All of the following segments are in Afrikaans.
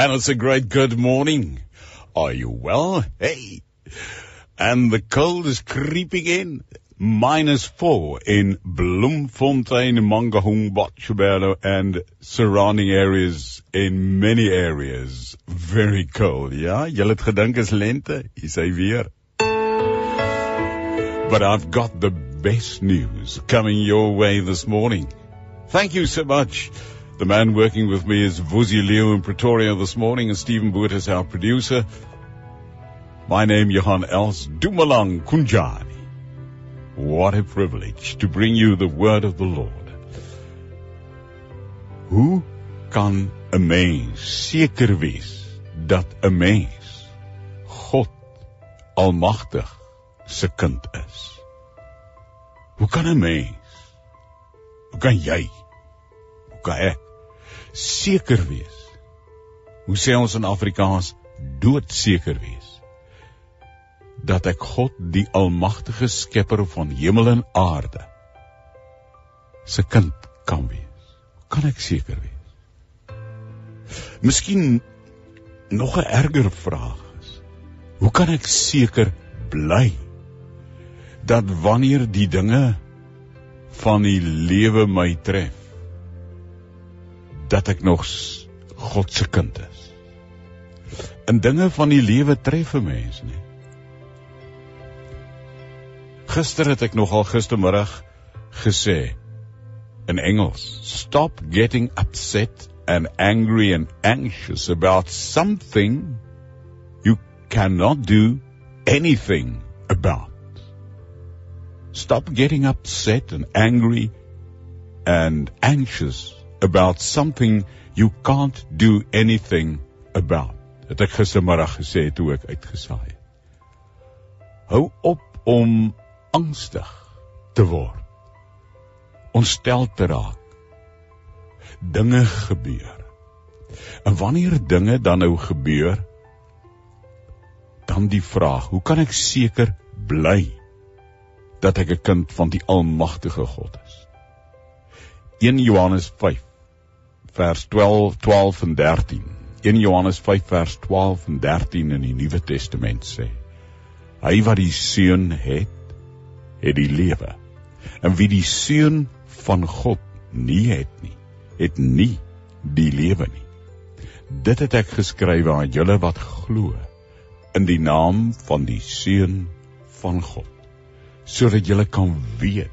And it's a great good morning. Are you well? Hey. And the cold is creeping in. Minus four in Bloemfontein, Mangaung, Botshabelo, and surrounding areas in many areas. Very cold, ja? Julle het gedink is lente, is hy weer. But I've got the best news coming your way this morning. Thank you so much. The man working with me is Vuzi Leo in Pretoria this morning, and Stephen Boot is our producer. My name, Johan Els Dumalang Kunjani. What a privilege to bring you the word of the Lord. Hoe kan 'n mens seker wees dat mens God Almagtig se kind is? Hoe kan 'n mens? Hoe kan jy? Hoe kan ek seker wees? Hoe sê ons in Afrikaans doodseker wees? dat ek God die almagtige skepper van hemel en aarde se kind kan wees. Kan ek seker wees? Miskien nog 'n erger vraag is. Hoe kan ek seker bly dat wanneer die dinge van die lewe my tref dat ek nog God se kind is? In dinge van die lewe tref 'n mens nie. Gister het ek nogal gistermiddag gesê in Engels, stop getting upset and angry and anxious about something you cannot do anything about. Stop getting upset and angry and anxious about something you can't do anything about. Het ek gistermiddag gesê toe ek uitgesaai het. Hou op om angstig te word. Ontstel te raak. Dinge gebeur. En wanneer dinge dan nou gebeur, dan die vraag, hoe kan ek seker bly dat ek 'n kind van die almagtige God is? 1 Johannes 5 vers 12 12 en 13. 1 Johannes 5 vers 12 en 13 in die Nuwe Testament sê: Hy wat die seun het, het die lewe. En wie die seun van God nie het nie, het nie die lewe nie. Dit het ek geskryf aan julle wat glo in die naam van die seun van God, sodat julle kan weet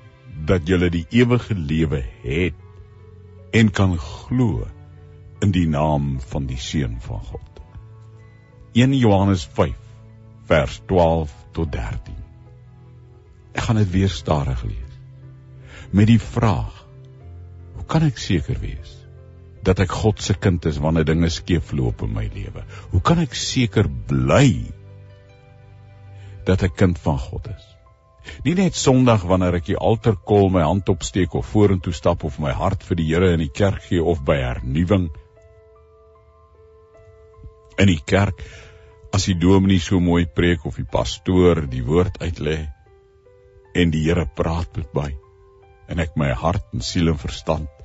dat julle die ewige lewe het en kan glo in die naam van die seun van God. 1 Johannes 5 vers 12 tot 13 Ek gaan dit weer stadig lees. Met die vraag: Hoe kan ek seker wees dat ek God se kind is wanneer dinge skeefloop in my lewe? Hoe kan ek seker bly dat ek kind van God is? Nie net Sondag wanneer ek die altaar kol, my hand opsteek of vorentoe stap of my hart vir die Here in die kerk gee of by hernuwing in die kerk as die dominee so mooi preek of die pastoor die woord uitlê en die Here praat met my en ek my hart en siel en verstand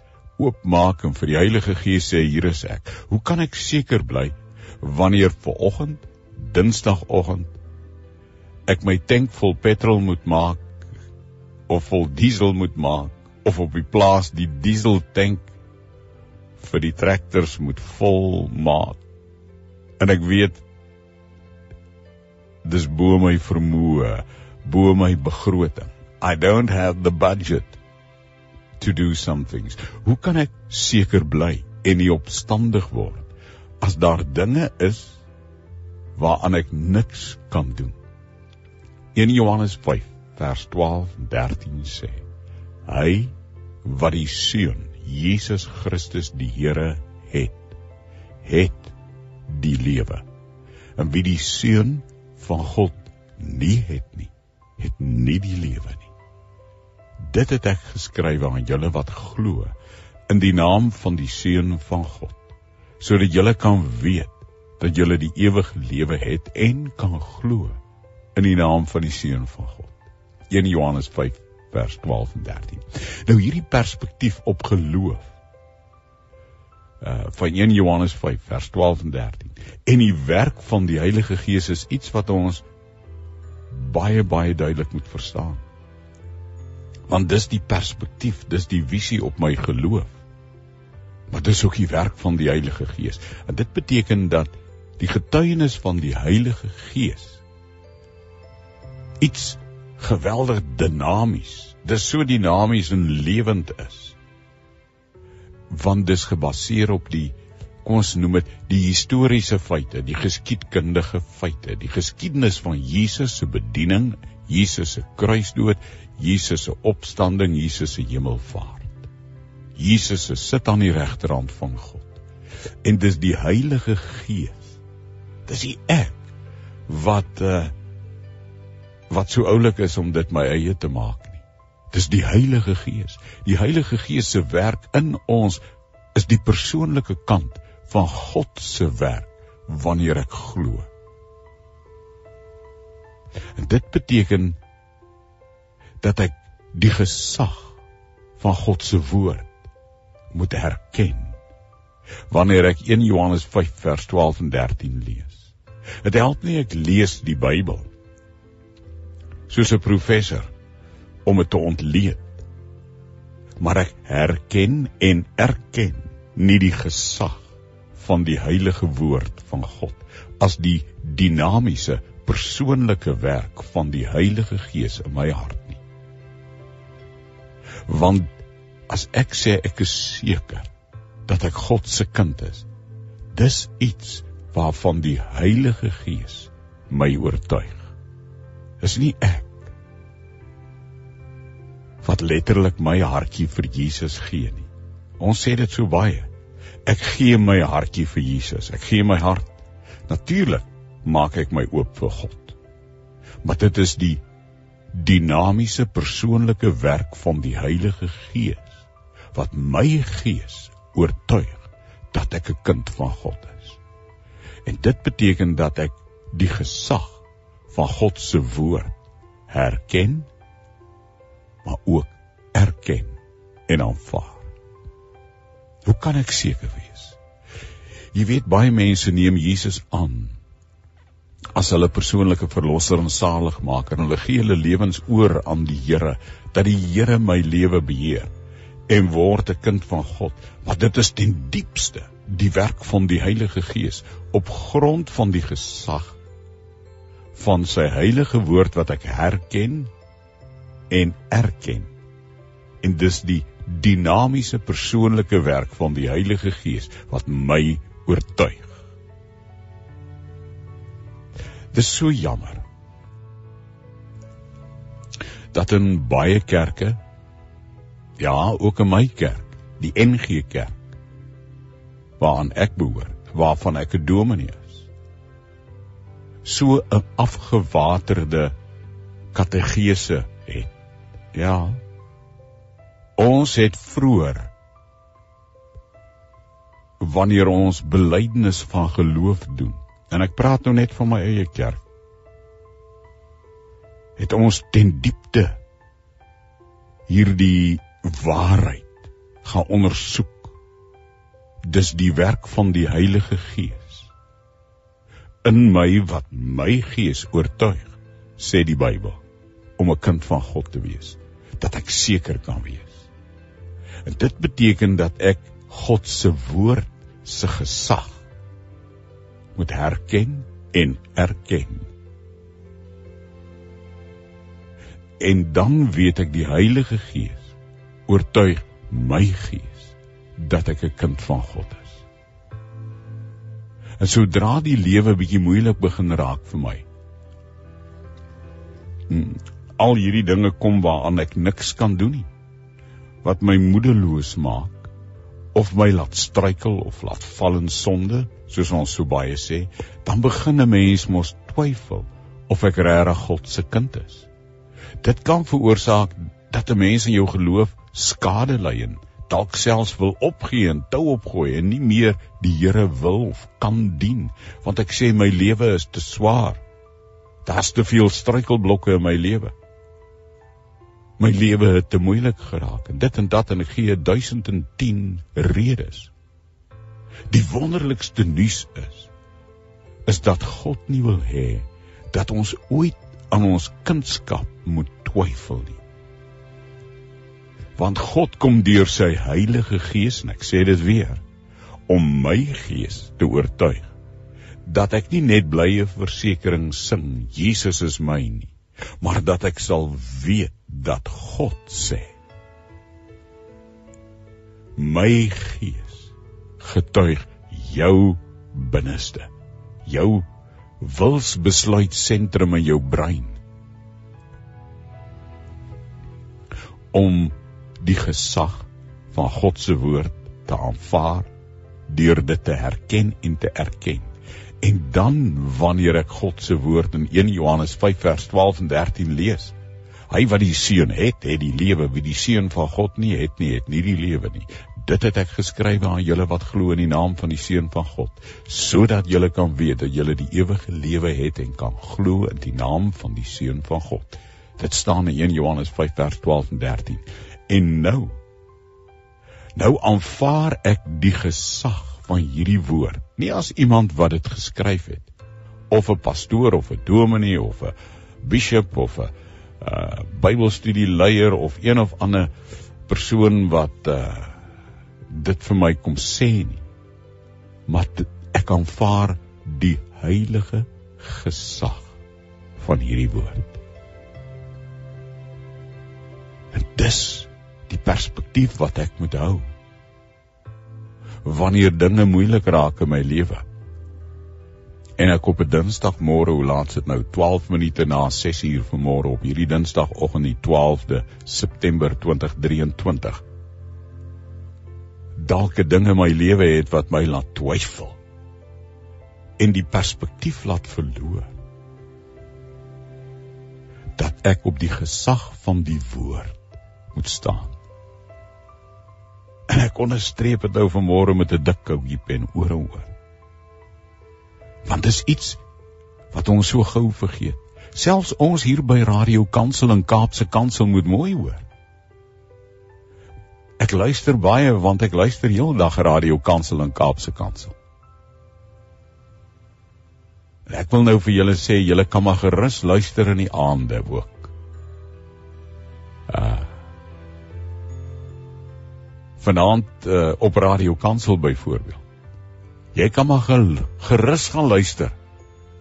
oopmaak en vir die Heilige Gees sê hier is ek. Hoe kan ek seker bly wanneer ver oggend, Dinsdagoggend ek my tank vol petrol moet maak of vol diesel moet maak of op die plaas die diesel tank vir die trekkers moet vol maak. En ek weet dis bo my vermoë bo my begroting. I don't have the budget to do some things. Hoe kan ek seker bly en nie opstandig word as daar dinge is waaraan ek niks kan doen? 1 Johannes 5 vers 12 en 13 sê: Hy wat die seun Jesus Christus die Here het, het die lewe. En wie die seun van God nie het nie, het nie die lewe nie. Dit het ek geskryf aan julle wat glo in die naam van die seun van God, sodat julle kan weet dat julle die ewige lewe het en kan glo in die naam van die seun van God. 1 Johannes 5 vers 12 en 13. Nou hierdie perspektief op geloof uh van 1 Johannes 5 vers 12 en 13. En die werk van die Heilige Gees is iets wat ons baie baie duidelik moet verstaan. Want dis die perspektief, dis die visie op my geloof. Maar dis ook die werk van die Heilige Gees. En dit beteken dat die getuienis van die Heilige Gees iets geweldig dinamies. Dis so dinamies en lewend is. Want dis gebaseer op die kom ons noem dit die historiese feite, die geskiedkundige feite, die geskiedenis van Jesus se bediening, Jesus se kruisdood, Jesus se opstanding, Jesus se hemelvaart. Jesus se sit aan die regterhand van God. En dis die Heilige Gees. Dis die ek wat uh wat so oulik is om dit my eie te maak nie. Dis die Heilige Gees. Die Heilige Gees se werk in ons is die persoonlike kant van God se werk wanneer ek glo. En dit beteken dat ek die gesag van God se woord moet herken wanneer ek 1 Johannes 5 vers 12 en 13 lees. Dit help nie ek lees die Bybel soos 'n professor om dit te ontleed. Maar ek herken en erken nie die gesag van die heilige woord van God as die dinamiese persoonlike werk van die Heilige Gees in my hart nie. Want as ek sê ek is seker dat ek God se kind is, dis iets waarvan die Heilige Gees my oortuig is nie ek wat letterlik my hartjie vir Jesus gee nie. Ons sê dit so baie. Ek gee my hartjie vir Jesus. Ek gee my hart. Natuurlik maak ek my oop vir God. Maar dit is die dinamiese persoonlike werk van die Heilige Gees wat my gees oortuig dat ek 'n kind van God is. En dit beteken dat ek die gesag van God se woord herken maar ook erken en aanvaar. Hoe kan ek seker wees? Jy weet baie mense neem Jesus aan as hulle persoonlike verlosser en saligmaker en hulle gee hulle lewens oor aan die Here dat die Here my lewe beheer en word 'n kind van God. Maar dit is ten diepste die werk van die Heilige Gees op grond van die gesag van sy heilige woord wat ek herken en erken. En dis die dinamiese persoonlike werk van die Heilige Gees wat my oortuig. Dis so jammer dat in baie kerke ja, ook in my kerk, die NG Kerk waaraan ek behoort, waarvan ek 'n dominee so 'n afgewaterde kategese het. Ja. Ons het vroeër wanneer ons belydenis van geloof doen. En ek praat nou net van my eie kerk. Het ons ten diepte hierdie waarheid gaan ondersoek. Dis die werk van die Heilige Gees in my wat my gees oortuig, sê die Bybel, om 'n kind van God te wees, dat ek seker kan wees. En dit beteken dat ek God se woord se gesag moet herken en erken. En dan weet ek die Heilige Gees oortuig my gees dat ek 'n kind van God is. En sodra die lewe bietjie moeilik begin raak vir my. Hmm, al hierdie dinge kom waaraan ek niks kan doen nie. Wat my moedeloos maak of my laat struikel of laat val in sonde, soos ons so baie sê, dan begin 'n mens mos twyfel of ek regtig God se kind is. Dit kan veroorsaak dat 'n mens in jou geloof skade ly en dalk selfs wil opgee en tou opgooi en nie meer die Here wil of kan dien want ek sê my lewe is te swaar. Daar's te veel struikelblokke in my lewe. My lewe het te moeilik geraak en dit en dat en ek gee 1010 redes. Die wonderlikste nuus is is dat God nie wil hê dat ons ooit aan ons kindskap moet twyfel nie. Want God kom deur sy Heilige Gees en ek sê dit weer om my gees te oortuig dat ek nie net blye versekering sing Jesus is my nie, maar dat ek sal weet dat God sê my gees getuig jou binneste jou wilsbesluit sentrum in jou brein om die gesag van God se woord te aanvaar deur dit te herken en te erken. En dan wanneer ek God se woord in 1 Johannes 5 vers 12 en 13 lees, hy wat die seun het, het die lewe, wie die seun van God nie het nie, het nie die lewe nie. Dit het ek geskrywe aan julle wat glo in die naam van die seun van God, sodat julle kan weet dat julle die ewige lewe het en kan glo in die naam van die seun van God. Dit staan in 1 Johannes 5 vers 12 en 13. En nou nou aanvaar ek die gesag van hierdie woord, nie as iemand wat dit geskryf het of 'n pastoor of 'n dominee of 'n bishop of 'n uh Bybelstudieleier of een of ander persoon wat uh dit vir my kom sê nie. Maar dit, ek aanvaar die heilige gesag van hierdie woord. En dis die perspektief wat ek moet hou. Wanneer dinge moeilik raak in my lewe. En ek op 'n Dinsdagmôre, hoe laat dit nou? 12 minute na 6uur vanmôre op hierdie Dinsdagoggend die 12de September 2023 dalk 'n ding in my lewe het wat my laat twyfel en die perspektief laat verloor dat ek op die gesag van die woord moet staan. En ek onderstreep dit nou vanmôre met 'n dik koutjie pen oor en oor. Want dis iets wat ons so gou vergeet. Selfs ons hier by Radio Kansel en Kaapse Kansel moet mooi hoor. Ek luister baie want ek luister heeldag radio Kansel en Kaapse Kansel. Ek wil nou vir julle sê julle kan maar gerus luister in die aande ook. Vanaand uh, op radio Kansel byvoorbeeld. Jy kan maar gerus gaan luister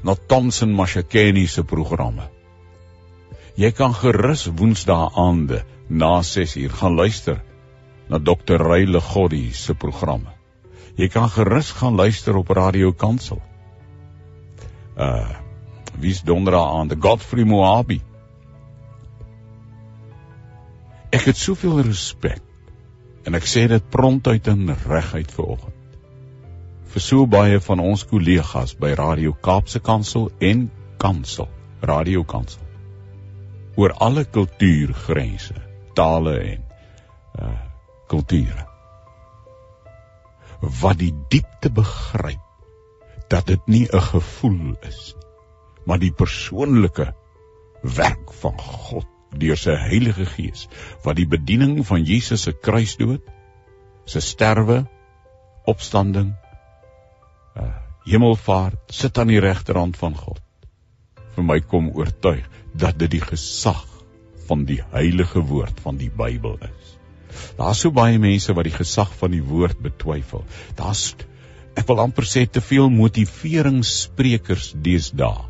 na Thomson Mashakeni se programme. Jy kan gerus Woensdae aande na 6uur gaan luister na Dr. Ryle Goddy se programme. Jy kan gerus gaan luister op Radio Kansel. Uh wie's donderdag aan, the Godfrey Moabi. Ek het soveel respek en ek sê dit prontuit en reguit vir oggend. Vir so baie van ons kollegas by Radio Kaapse Kansel en Kansel, Radio Kansel. oor alle kultuurgrense, tale en uh kulture wat die diepte begryp dat dit nie 'n gevoel is maar die persoonlike werk van God deur sy Heilige Gees wat die bediening van Jesus se kruisdood se sterwe opstanding uh, hemelvaart sit aan die regterhand van God vir my kom oortuig dat dit die gesag van die heilige woord van die Bybel is Daar's so baie mense wat die gesag van die woord betwyfel. Daar's ek wil amper sê te veel motiveringssprekers deesdae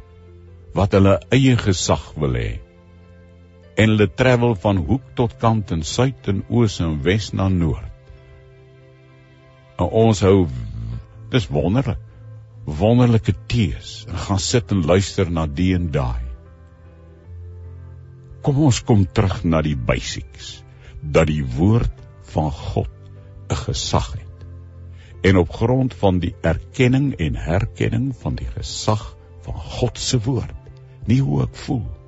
wat hulle eie gesag wil hê. En hulle travel van hoek tot kant en suid en oos en wes na noord. En ons hou dis wonderlik. Wonderlike tees en gaan sit en luister na die en daai. Kom ons kom terug na die basics dat die woord van God 'n gesag het. En op grond van die erkenning en herkenning van die gesag van God se woord, nie hoe ek voel.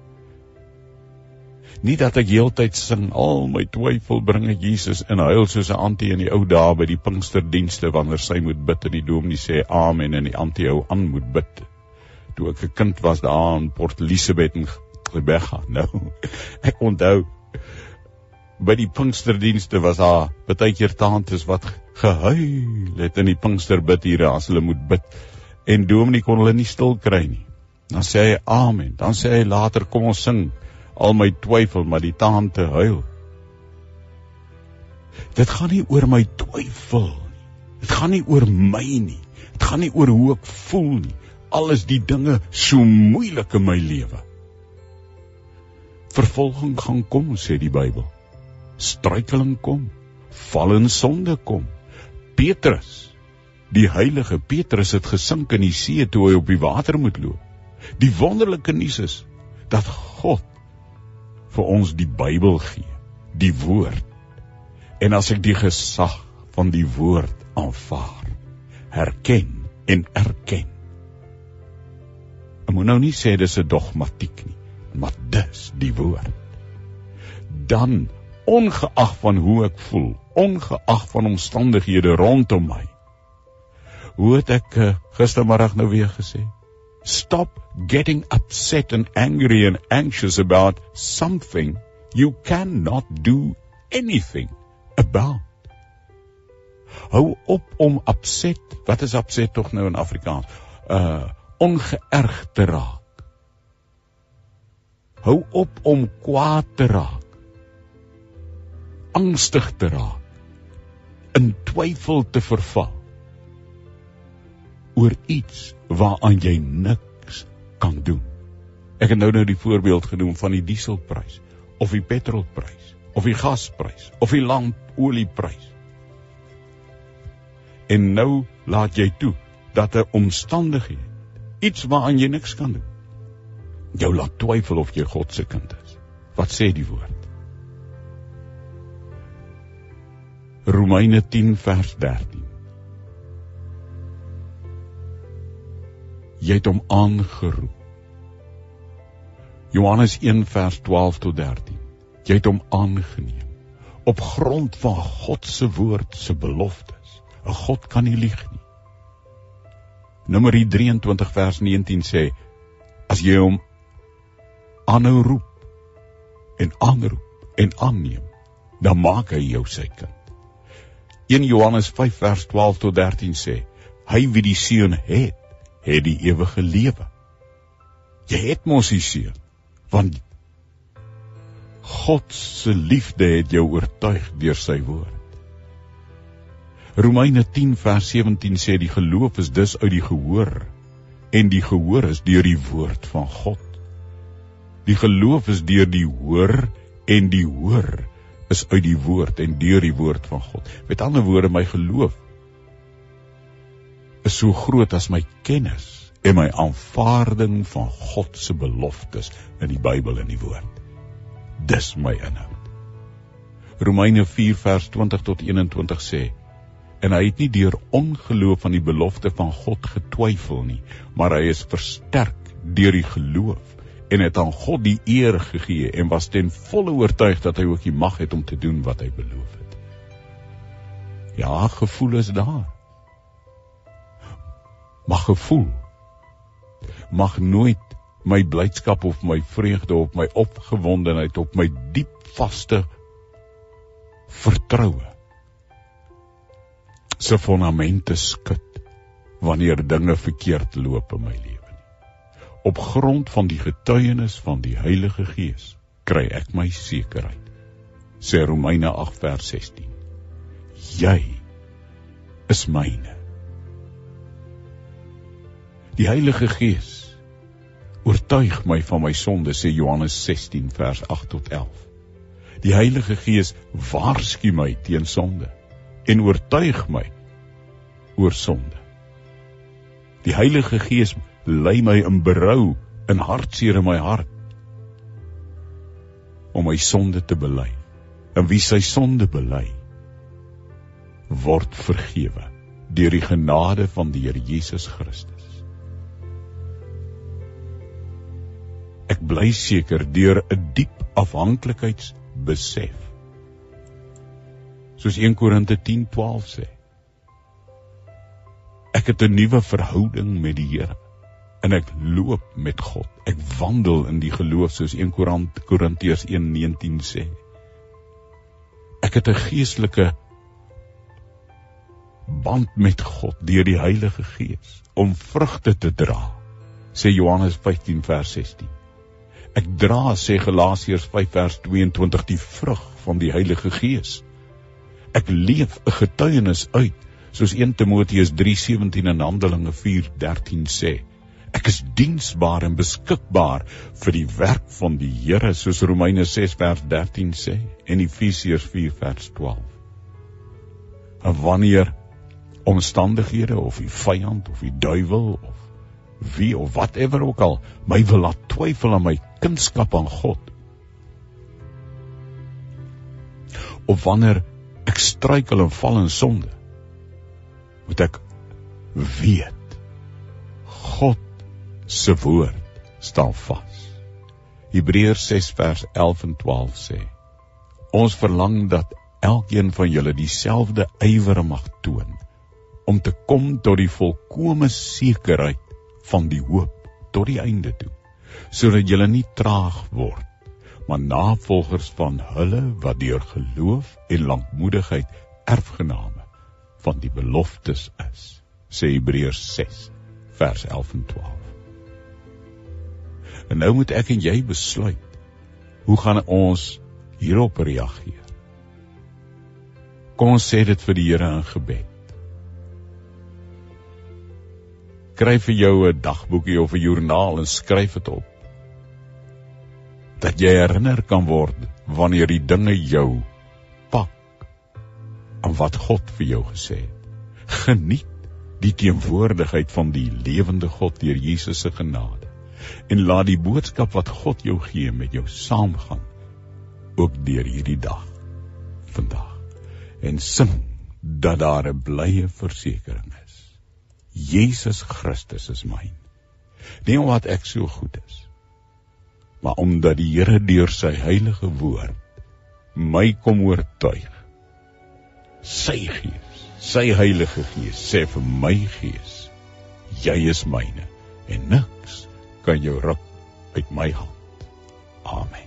Nie dat ek heeltyd sing al my twyfel bring ek Jesus in huil soos 'n antie in die ou dae by die Pinksterdienste wanneer sy moet bid en die dominee sê amen en die antie hou aan moet bid. Toe ek 'n kind was daar in Port Elizabeth in Rebecca. Nou, ek onthou by die Pinksterdienste was daar baie keer tantes wat gehuil het in die Pinksterbidure as hulle moet bid en Dominee kon hulle nie stil kry nie. Dan sê hy amen. Dan sê hy later kom ons sing al my twyfel maar die tante huil. Dit gaan nie oor my twyfel nie. Dit gaan nie oor my nie. Dit gaan nie oor hoe ek voel nie. Alles die dinge so moeilik in my lewe. Vervolging gaan kom, sê die Bybel. Struikeling kom, val in sonde kom. Petrus, die heilige Petrus het gesink in die see toe hy op die water moet loop. Die wonderlike nuus is dat God vir ons die Bybel gee, die woord. En as ek die gesag van die woord aanvaar, herken en erken. Ek moet nou nie sê dis 'n dogmatiek nie, maar dis die woord. Dan ongeag van hoe ek voel, ongeag van omstandighede rondom my. Hoe het ek uh, gistermiddag nou weer gesê? Stop getting upset and angry and anxious about something you cannot do anything about. Hou op om upset, wat is upset tog nou in Afrikaans? Uh ongeërg te raak. Hou op om kwaad te raak. Angstig te raak. In twyfel te verval oor iets waaraan jy niks kan doen. Ek het nou nou die voorbeeld genoem van die dieselprys of die petrolprys of die gasprys of die lampolieprys. En nou laat jy toe dat 'n omstandighede iets waaraan jy niks kan doen jou laat twyfel of jy God se kind is. Wat sê die woord? Romeine 10 vers 13 jy het hom aangeroep. Johannes 1 vers 12 tot 13. Jy het hom aangeneem op grond van God se woord se beloftes. 'n God kan nie lieg nie. Numeri 23 vers 19 sê as jy hom aanhou roep en aanroep en aanneem, dan maak hy jou sy kind. 1 Johannes 5 vers 12 tot 13 sê hy wie die seun het het die ewige lewe. Jy het mos die seun want God se liefde het jou oortuig deur sy woord. Romeine 10 vers 17 sê die geloof is dus uit die gehoor en die gehoor is deur die woord van God. Die geloof is deur die hoor en die hoor is uit die woord en deur die woord van God. Met ander woorde my geloof is so groot as my kennis en my aanvaarding van God se beloftes in die Bybel en die woord. Dis my inhoud. Romeine 4 vers 20 tot 21 sê en hy het nie deur ongeloof aan die belofte van God getwyfel nie, maar hy is versterk deur die geloof en het aan God die eer gegee en was ten volle oortuig dat hy ook die mag het om te doen wat hy beloof het. Ja, gevoel is daar mag gevoel. Mag nooit my blydskap of my vreugde of my opgewondenheid op my diep vaste vertroue se fondamente skud wanneer dinge verkeerd loop in my lewe nie. Op grond van die getuienis van die Heilige Gees kry ek my sekerheid sê Romeine 8 vers 16 jy is myne Die Heilige Gees oortuig my van my sonde sê Johannes 16 vers 8 tot 11. Die Heilige Gees waarsku my teen sonde en oortuig my oor sonde. Die Heilige Gees lei my in berou in hartseer in my hart om my sonde te bely. En wie sy sonde bely word vergewe deur die genade van die Here Jesus Christus. Ek bly seker deur 'n diep afhanklikheidsbesef. Soos 1 Korinte 10:12 sê. Ek het 'n nuwe verhouding met die Here en ek loop met God. Ek wandel in die geloof soos 1 Korintiërs 1:19 sê. Ek het 'n geestelike band met God deur die Heilige Gees om vrugte te dra, sê Johannes 15 vers 16. Ek dra sê Galasiërs 5 vers 22 die vrug van die Heilige Gees. Ek leef 'n getuienis uit soos 1 Timoteus 3:17 en Handelinge 4:13 sê. Ek is diensbaar en beskikbaar vir die werk van die Here soos Romeine 6 vers 13 sê en Efesiërs 4 vers 12. En wanneer omstandighede of die vyand of die duiwel of wie of whatever ook al my wil laat twyfel aan my kunskap aan God of wanneer ek struikel en val in sonde moet ek weet God se woord staan vas. Hebreërs 6 vers 11 en 12 sê: Ons verlang dat elkeen van julle dieselfde ywer mag toon om te kom tot die volkomme sekerheid van die hoop tot die einde toe, sodat julle nie traag word, maar navolgers van hulle wat deur geloof en lankmoedigheid erfgename van die beloftes is. Sê Hebreërs 6 vers 11 en 12. En nou moet ek en jy besluit hoe gaan ons hierop reageer? Kom ons sê dit vir die Here in gebed. Skryf vir jou 'n dagboekie of 'n joernaal en skryf dit op. Dat jy herinner kan word wanneer die dinge jou pak aan wat God vir jou gesê het. Geniet die teenwoordigheid van die lewende God deur Jesus se genade en laat die boodskap wat God jou gee met jou saamgaan ook deur hierdie dag vandag en sing dat daar 'n blye versekering is Jesus Christus is myn nie omdat ek so goed is maar omdat die Here deur sy heilige woord my kom oortuig sy gees sy heilige gees sê vir my gees jy is myne en niks kan jou ruk uit my hand. Amen.